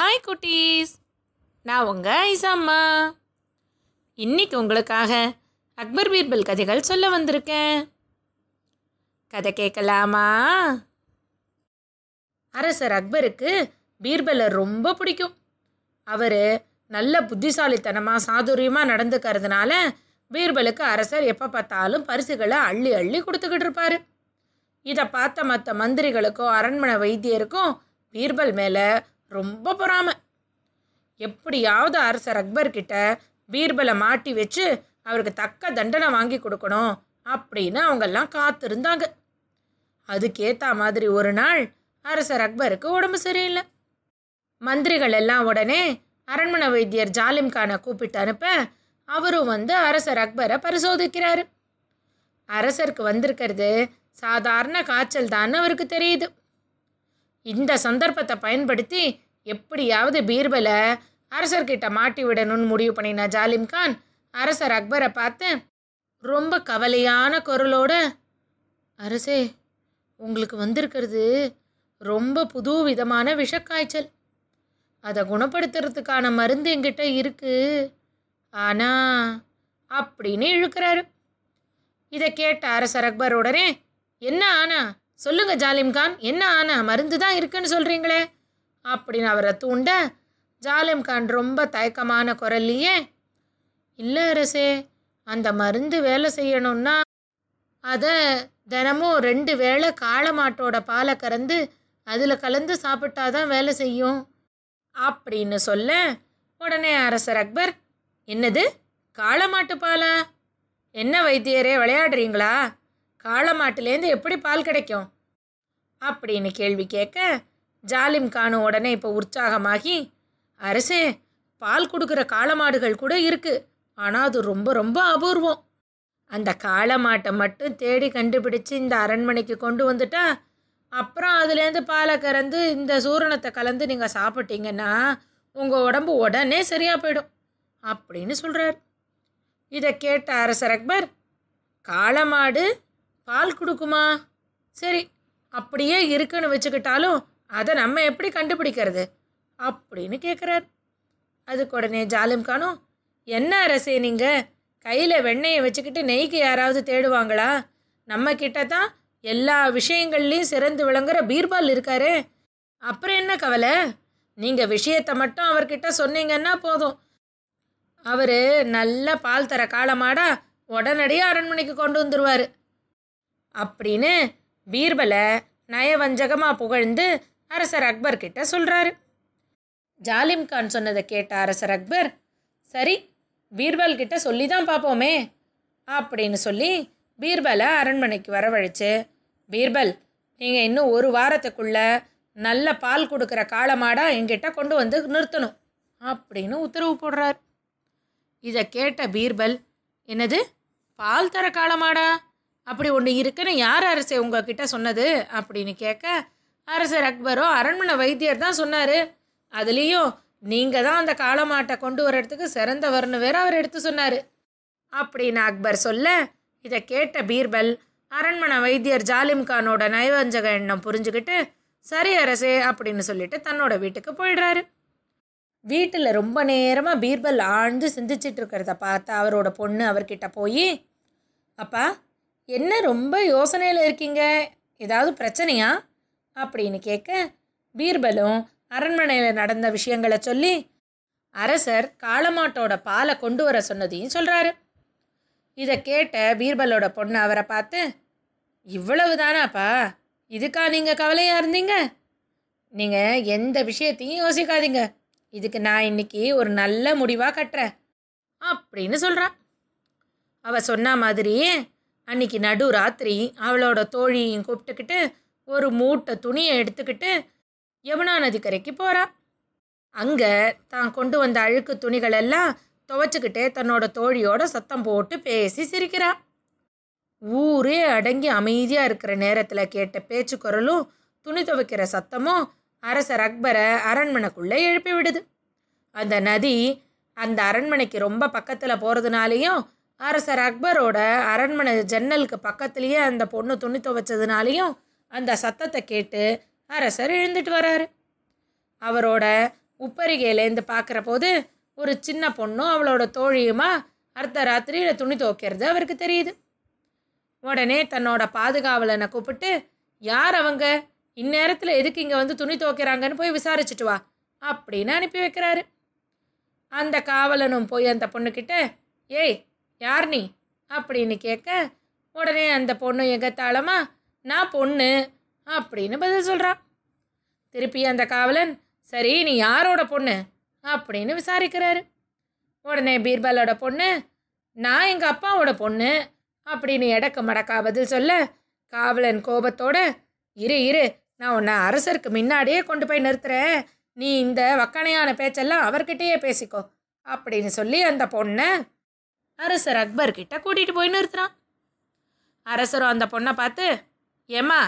Hi குட்டீஸ். நான் உங்கள் ஐசாம்மா. இன்னைக்கு உங்களுக்காக அக்பர் பீர்பல் கதைகள் சொல்ல வந்திருக்கேன். கதை கேட்கலாமா? அரசர் அக்பருக்கு பீர்பலை ரொம்ப பிடிக்கும். அவர் நல்ல புத்திசாலித்தனமாக சாதுரியமாக நடந்துக்கிறதுனால பீர்பலுக்கு அரசர் எப்போ பார்த்தாலும் பரிசுகளை அள்ளி அள்ளி கொடுத்துக்கிட்டு இருப்பார். இதை பார்த்த மற்ற மந்திரிகளுக்கும் அரண்மனை வைத்தியருக்கும் பீர்பல் மேலே ரொம்ப பொறாமை. எப்படியாவது அரசர் அக்பர்கிட்ட பீர்பலை மாட்டி வச்சு அவருக்கு தக்க தண்டனை வாங்கி கொடுக்கணும் அப்படின்னு அவங்கெல்லாம் காத்திருந்தாங்க. அதுக்கேற்ற மாதிரி ஒரு நாள் அரசர் அக்பருக்கு உடம்பு சரியில்லை. மந்திரிகள் எல்லாம் உடனே அரண்மனை வைத்தியர் ஜாலிம் கானை கூப்பிட்டு அனுப்ப அவரும் வந்து அரசர் அக்பரை பரிசோதிக்கிறாரு. அரசருக்கு வந்திருக்கிறது சாதாரண காய்ச்சல் தான் அவருக்கு தெரியுது. இந்த சந்தர்ப்பத்தை பயன்படுத்தி எப்படியாவது பீர்பலை அரசர்கிட்ட மாட்டி விடணும்னு முடிவு பண்ணின ஜாலிம் கான் அரசர் அக்பரை பார்த்து ரொம்ப கவலையான குரலோட அரசே உங்களுக்கு வந்திருக்கிறது ரொம்ப புது விதமான விஷக்காய்ச்சல். அதை குணப்படுத்துறதுக்கான மருந்து எங்கிட்ட இருக்கு. ஆனா அப்படின்னு இழுக்கிறாரு. இதை கேட்ட அரசர் அக்பர் உடனே என்ன ஆனா? சொல்லுங்க ஜாலிம்கான் என்ன ஆனா? மருந்து தான் இருக்குன்னு சொல்றீங்களே! அப்படின்னு அவரை தூண்ட ஜாலிம் கான் ரொம்ப தயக்கமான குரல்லையே இல்லை அரசே அந்த மருந்து வேலை செய்யணும்னா அதை தினமும் ரெண்டு வேளை காளை மாட்டோட பாலை கறந்து அதில் கலந்து சாப்பிட்டாதான் வேலை செய்யும் அப்படின்னு சொல்ல உடனே அரசர் அக்பர் என்னது? காளை மாட்டு பாலா? என்ன வைத்தியரே விளையாடுறீங்களா? காளை மாட்டுலேருந்து எப்படி பால் கிடைக்கும்? அப்படின்னு கேள்வி கேட்க ஜாலிம் கானு உடனே இப்போ உற்சாகமாகி அரசே பால் கொடுக்குற காளை மாடுகள் கூட இருக்கு. ஆனால் அது ரொம்ப ரொம்ப அபூர்வம். அந்த காளை மாட்டை மட்டும் தேடி கண்டுபிடிச்சு இந்த அரண்மனைக்கு கொண்டு வந்துட்டா அப்புறம் அதுலேருந்து பாலை கறந்து இந்த சூரணத்தை கலந்து நீங்கள் சாப்பிட்டீங்கன்னா உங்கள் உடம்பு உடனே சரியாக போயிடும் அப்படின்னு சொல்கிறார் இதை கேட்ட அரசர் அக்பர் காளை மாடு பால் கொடுக்குமா? சரி அப்படியே இருக்குன்னு வச்சுக்கிட்டாலும் அதை நம்ம எப்படி கண்டுபிடிக்கிறது? அப்படின்னு கேட்குறார் அதுக்கு உடனே ஜாலிம் கானும் என்ன அரசே நீங்கள் கையில் வெண்ணெயை வச்சுக்கிட்டு நெய்க்கு யாராவது தேடுவாங்களா? நம்ம கிட்ட தான் எல்லா விஷயங்கள்லையும் சிறந்து விளங்குற பீர்பால் இருக்காரே. அப்புறம் என்ன கவலை? நீங்கள் விஷயத்தை மட்டும் அவர்கிட்ட சொன்னீங்கன்னா போதும். அவர் நல்ல பால் தர காலமாடா உடனடியாக அரண்மனைக்கு கொண்டு வந்துடுவார் அப்படின்னு பீர்பலை நயவஞ்சகமாக புகழ்ந்து அரசர் அக்பர் கிட்ட சொல்கிறாரு ஜாலிம் கான் சொன்னதை கேட்ட அரசர் அக்பர் சரி பீர்பல் கிட்ட சொல்லி தான் பார்ப்போமே அப்படின்னு சொல்லி பீர்பலை அரண்மனைக்கு வரவழைச்சு பீர்பல் நீங்கள் இன்னும் ஒரு வாரத்துக்குள்ள நல்ல பால் கொடுக்குற காலமாடாக எங்கிட்ட கொண்டு வந்து நிறுத்தணும் அப்படின்னு உத்தரவு போடுறார். இதை கேட்ட பீர்பல் என்னது பால் தர காலமாடா? அப்படி ஒன்று இருக்குன்னு யார் அரசே உங்ககிட்ட சொன்னது? அப்படின்னு கேட்க அரசர் அக்பரோ அரண்மனை வைத்தியர் தான் சொன்னார். அதுலேயும் நீங்கள் தான் அந்த காலமாட்டை கொண்டு வரத்துக்கு சிறந்தவர்னு வேற அவர் எடுத்து சொன்னார். அப்படின்னு அக்பர் சொல்ல இதை கேட்ட பீர்பல் அரண்மனை வைத்தியர் ஜாலிம்கானோட நயவஞ்சக எண்ணம் புரிஞ்சுக்கிட்டு சரி அரசே அப்படின்னு சொல்லிட்டு தன்னோட வீட்டுக்கு போயிடுறாரு. வீட்டில் ரொம்ப நேரமாக பீர்பல் ஆழ்ந்து சிந்திச்சிட்டு இருக்கிறத பார்த்து அவரோட பொண்ணு அவர்கிட்ட போய் அப்பா என்ன ரொம்ப யோசனையில் இருக்கீங்க? ஏதாவது பிரச்சனையா? அப்படின்னு கேட்க பீர்பலும் அரண்மனையில் நடந்த விஷயங்களை சொல்லி அரசர் காளமாட்டோட பாலை கொண்டு வர சொன்னதையும் சொல்கிறாரு இதை கேட்ட பீர்பலோட பொண்ணு அவரை பார்த்து இவ்வளவு தானாப்பா இதுக்கா நீங்கள் கவலையாக இருந்தீங்க? நீங்கள் எந்த விஷயத்தையும் யோசிக்காதீங்க. இதுக்கு நான் இன்னைக்கு ஒரு நல்ல முடிவாக கட்டுறேன். அப்படின்னு சொல்கிறான் அவள் சொன்ன மாதிரியே அன்னைக்கு நடு ராத்திரி அவளோட தோழியையும் கூப்பிட்டுக்கிட்டு ஒரு மூட்டை துணியை எடுத்துக்கிட்டு யமுனா நதிக்கரைக்கு போகிறா அங்கே தான் கொண்டு வந்த அழுக்கு துணிகள் எல்லாம் துவைச்சிக்கிட்டே தன்னோட தோழியோட சத்தம் போட்டு பேசி சிரிக்கிறா. ஊரே அடங்கி அமைதியாக இருக்கிற நேரத்தில் கேட்ட பேச்சு குரலும் துணி துவைக்கிற சத்தமும் அரசர் அக்பரை அரண்மனைக்குள்ளே எழுப்பி விடுது. அந்த நதி அந்த அரண்மனைக்கு ரொம்ப பக்கத்தில் போகிறதுனாலையும் அரசர் அக்பரோட அரண்மனை ஜன்னலுக்கு பக்கத்துலேயே அந்த பொண்ணு துணி துவைச்சதுனாலையும் அந்த சத்தத்தை கேட்டு அரசர் எழுந்துட்டு வராரு. அவரோட உப்பரிகையிலேருந்து பார்க்குற போது ஒரு சின்ன பொண்ணும் அவளோட தோழியுமா அர்த்த ராத்திரியில் துணி துவைக்கிறது அவருக்கு தெரியுது. உடனே தன்னோட பாதுகாவலனை கூப்பிட்டு யார் அவங்க? இந்நேரத்தில் எதுக்கு இங்கே வந்து துணி துவைக்கிறாங்கன்னு போய் விசாரிச்சுட்டு வா அப்படின்னு அனுப்பி வைக்கிறாரு. அந்த காவலனும் போய் அந்த பொண்ணுக்கிட்ட ஏய் யார் நீ? அப்படின்னு கேட்க உடனே அந்த பொண்ணு எகத்தாளமா நான் பொண்ணு அப்படின்னு பதில் சொல்கிறான் திருப்பி அந்த காவலன் சரி நீ யாரோட பொண்ணு அப்படின்னு விசாரிக்கிறாரு. உடனே பீர்பாலோட பொண்ணு நான் எங்கள் அப்பாவோட பொண்ணு அப்படின்னு எடக்க மடக்கா பதில் சொல்ல காவலன் கோபத்தோட இரு இரு நான் உன்னை அரசருக்கு முன்னாடியே கொண்டு போய் நிறுத்துறேன். நீ இந்த வக்கணையான பேச்செல்லாம் அவர்கிட்டயே பேசிக்கோ அப்படின்னு சொல்லி அந்த பொண்ணை அரசர் அக்பர்கிட்ட கூட்டிகிட்டு போய் நிறுத்துறான். அரசரும் அந்த பொண்ணை பார்த்து ஏம்மா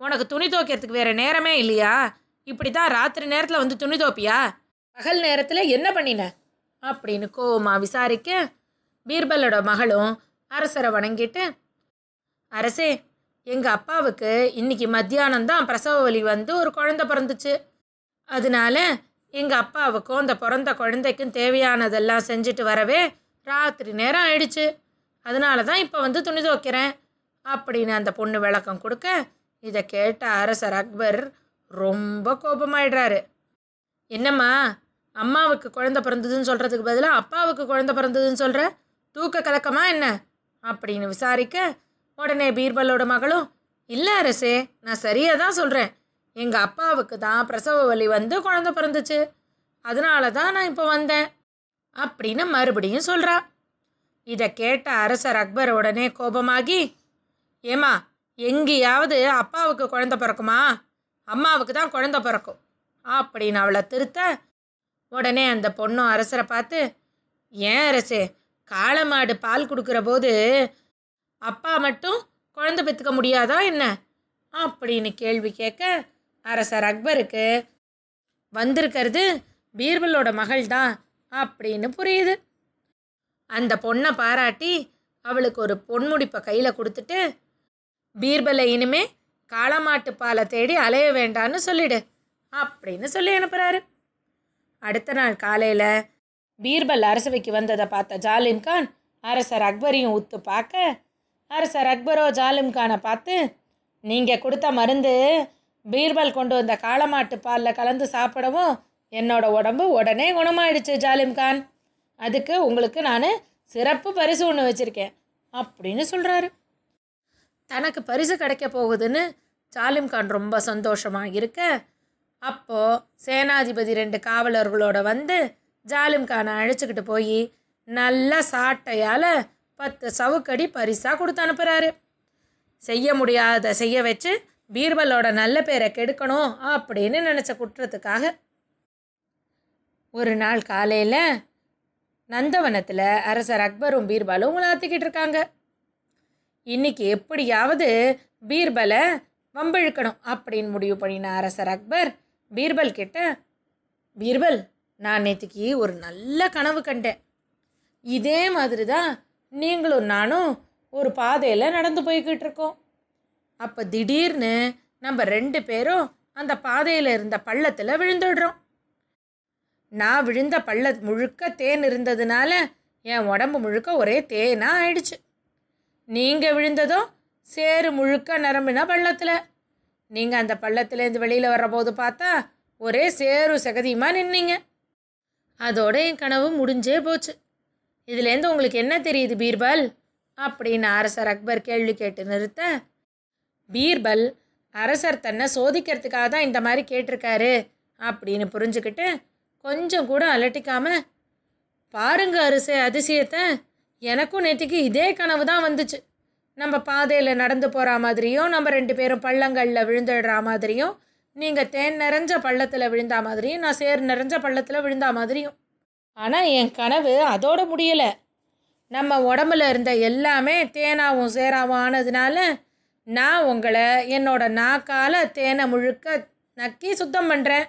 உனக்கு துணி துவைக்கிறதுக்கு வேறு நேரமே இல்லையா? இப்படி தான் ராத்திரி நேரத்தில் வந்து துணி துவைப்பியா? பகல் நேரத்தில் என்ன பண்ணின? அப்படின்னு கோவமா விசாரிக்க பீர்பலோட மகளும் அரசரை வணங்கிட்டு அரசே எங்கள் அப்பாவுக்கு இன்னைக்கு மத்தியானம் தான் பிரசவ வலி வந்து ஒரு குழந்தை பிறந்துச்சு. அதனால எங்கள் அப்பாவுக்கும் அந்த பிறந்த குழந்தைக்கும் தேவையானதெல்லாம் செஞ்சுட்டு வரவே ராத்திரி நேரம் ஆயிடுச்சு. அதனால தான் இப்போ வந்து துணி துவைக்கிறேன். அப்படின்னு அந்த பொண்ணு விளக்கம் கொடுக்க இதை கேட்ட அரசர் அக்பர் ரொம்ப கோபமாயிடுறாரு. என்னம்மா அம்மாவுக்கு குழந்தை பிறந்ததுன்னு சொல்கிறதுக்கு பதிலாக அப்பாவுக்கு குழந்தை பிறந்ததுன்னு சொல்கிற தூக்க கலக்கமா என்ன? அப்படின்னு விசாரிக்க உடனே பீர்பலோட மகளும் இல்லை அரசே நான் சரியாக தான் சொல்கிறேன் எங்கள் அப்பாவுக்கு தான் பிரசவ வலி வந்து குழந்தை பிறந்துச்சு. அதனால தான் நான் இப்போ வந்தேன். அப்படின்னு மறுபடியும் சொல்கிறா இதை கேட்ட அரசர் அக்பர் உடனே கோபமாகி ஏமா எங்கேயாவது அப்பாவுக்கு குழந்த பிறக்குமா? அம்மாவுக்கு தான் குழந்த பிறக்கும். அப்படின்னு அவளை திருத்த உடனே அந்த பொண்ணும் அரசரை பார்த்து ஏன் அரசே காளை மாடு பால் கொடுக்குற போது அப்பா மட்டும் குழந்தை பெற்றுக்க முடியாதா என்ன? அப்படின்னு கேள்வி கேட்க அரசர் அக்பருக்கு வந்திருக்கிறது பீர்பலோட மகள் தான் அப்படின்னு புரியுது. அந்த பொண்ணை பாராட்டி அவளுக்கு ஒரு பொன்முடிப்பை கையில் கொடுத்துட்டு பீர்பலை இனிமே காளமாட்டு பாலை தேடி அலைய வேண்டான்னு சொல்லிடு. அப்படின்னு சொல்லி அனுப்புகிறாரு அடுத்த நாள் காலையில் பீர்பல் அரசவைக்கு வந்ததை பார்த்த ஜாலிம் கான் அரசர் அக்பரையும் உத்து பார்க்க அரசர் அக்பரோ ஜாலிம் கானை பார்த்து நீங்கள் கொடுத்த மருந்து பீர்பல் கொண்டு வந்த காளமாட்டு பாலில் கலந்து சாப்பிடவும் என்னோட உடம்பு உடனே குணமாயிடுச்சு ஜாலிம் கான். அதுக்கு உங்களுக்கு நான் சிறப்பு பரிசு ஒன்று வச்சுருக்கேன். அப்படின்னு சொல்கிறாரு தனக்கு பரிசு கிடைக்க போகுதுன்னு ஜாலிம்கான் ரொம்ப சந்தோஷமாக இருக்க அப்போது சேனாதிபதி ரெண்டு காவலர்களோட வந்து ஜாலிம் கானை அழைச்சிக்கிட்டு போய் நல்ல சாட்டையால் பத்து சவுக்கடி பரிசாக கொடுத்து அனுப்புகிறாரு செய்ய முடியாத செய்ய வச்சு பீர்பலோட நல்ல பேரை கெடுக்கணும் அப்படின்னு நினச்ச குற்றத்துக்காக ஒரு நாள் காலையில் நந்தவனத்தில் அரசர் அக்பரும் பீர்பாலும் உலாத்திக்கிட்டு இருக்காங்க. இன்னைக்கு எப்படியாவது பீர்பலை வம்பிழுக்கணும் அப்படின்னு முடிவு பண்ணின அரசர் அக்பர் பீர்பல் கிட்ட பீர்பல் நான் நேற்றுக்கு ஒரு நல்ல கனவு கண்டேன். இதே மாதிரி தான் நீங்களும் நானும் ஒரு பாதையில் நடந்து போய்கிட்டு இருக்கோம். அப்போ திடீர்னு நம்ம ரெண்டு பேரும் அந்த பாதையில் இருந்த பள்ளத்தில் விழுந்துடுறோம். நான் விழுந்த பள்ள முழுக்க தேன் இருந்ததுனால என் உடம்பு முழுக்க ஒரே தேனாக ஆயிடுச்சு. நீங்கள் விழுந்ததும் சேறு முழுக்க நிரம்பின பள்ளத்தில். நீங்கள் அந்த பள்ளத்துலேருந்து வெளியில் வர்றபோது பார்த்தா ஒரே சேரு சகதியுமாக நின்னீங்க. அதோட என் கனவு முடிஞ்சே போச்சு. இதுலேருந்து உங்களுக்கு என்ன தெரியுது பீர்பல்? அப்படின்னு அரசர் அக்பர் கேள்வி கேட்டு நிறுத்த பீர்பல் அரசர் தன்னை சோதிக்கிறதுக்காக தான் இந்த மாதிரி கேட்டிருக்காரு அப்படின்னு புரிஞ்சுக்கிட்டு கொஞ்சம் கூட அலட்டிக்காம பாருங்க அரசே அதிசயத்தை எனக்கும் நேற்றுக்கு இதே கனவு தான் வந்துச்சு. நம்ம பாதையில் நடந்து போகிற மாதிரியும் நம்ம ரெண்டு பேரும் பள்ளங்களில் விழுந்துடுற மாதிரியும் நீங்கள் தேன் நிறைஞ்ச பள்ளத்தில் விழுந்தா மாதிரியும் நான் சேர் நிறைஞ்ச பள்ளத்தில் விழுந்தா மாதிரியும். ஆனால் என் கனவு அதோட முடியலை. நம்ம உடம்புல இருந்த எல்லாமே தேனாவும் சேராவும் ஆனதுனால நான் உங்களை என்னோட நாக்கால் தேனை முழுக்க நக்கி சுத்தம் பண்ணுறேன்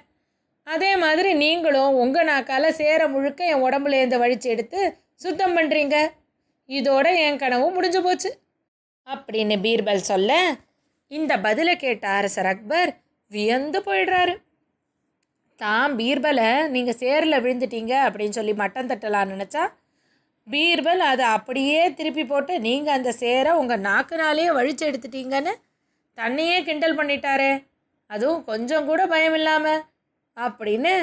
அதே மாதிரி நீங்களும் உங்கள் நாக்கால் சேர முழுக்க என் உடம்புலேருந்து வழித்து எடுத்து சுத்தம் பண்ணுறீங்க இதோட என் கனவும் முடிஞ்சு போச்சு. அப்படின்னு பீர்பல் சொல்ல இந்த பதிலை கேட்ட அரசர் அக்பர் வியந்து போயிடுறாரு. தான் பீர்பலை நீங்கள் சேரில் விழுந்துட்டீங்க அப்படின்னு சொல்லி மட்டம் தட்டலாம் நினச்சா பீர்பல் அதை அப்படியே திருப்பி போட்டு நீங்கள் அந்த சேரை உங்கள் நாக்குனாலேயே வழித்து எடுத்துட்டீங்கன்னு தன்னையே கிண்டல் பண்ணிட்டாரே. அதுவும் கொஞ்சம் கூட பயம் இல்லாமல் அப்படின்னு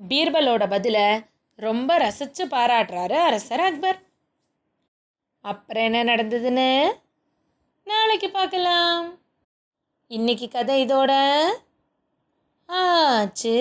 பீர்பலோட பதிலை ரொம்ப ரசித்து பாராட்டுறாரு அரசர் அக்பர். அப்புறம் என்ன நடந்ததுன்னு? நாளைக்கு பார்க்கலாம். இன்னைக்கு கதை இதோட ஆச்சு.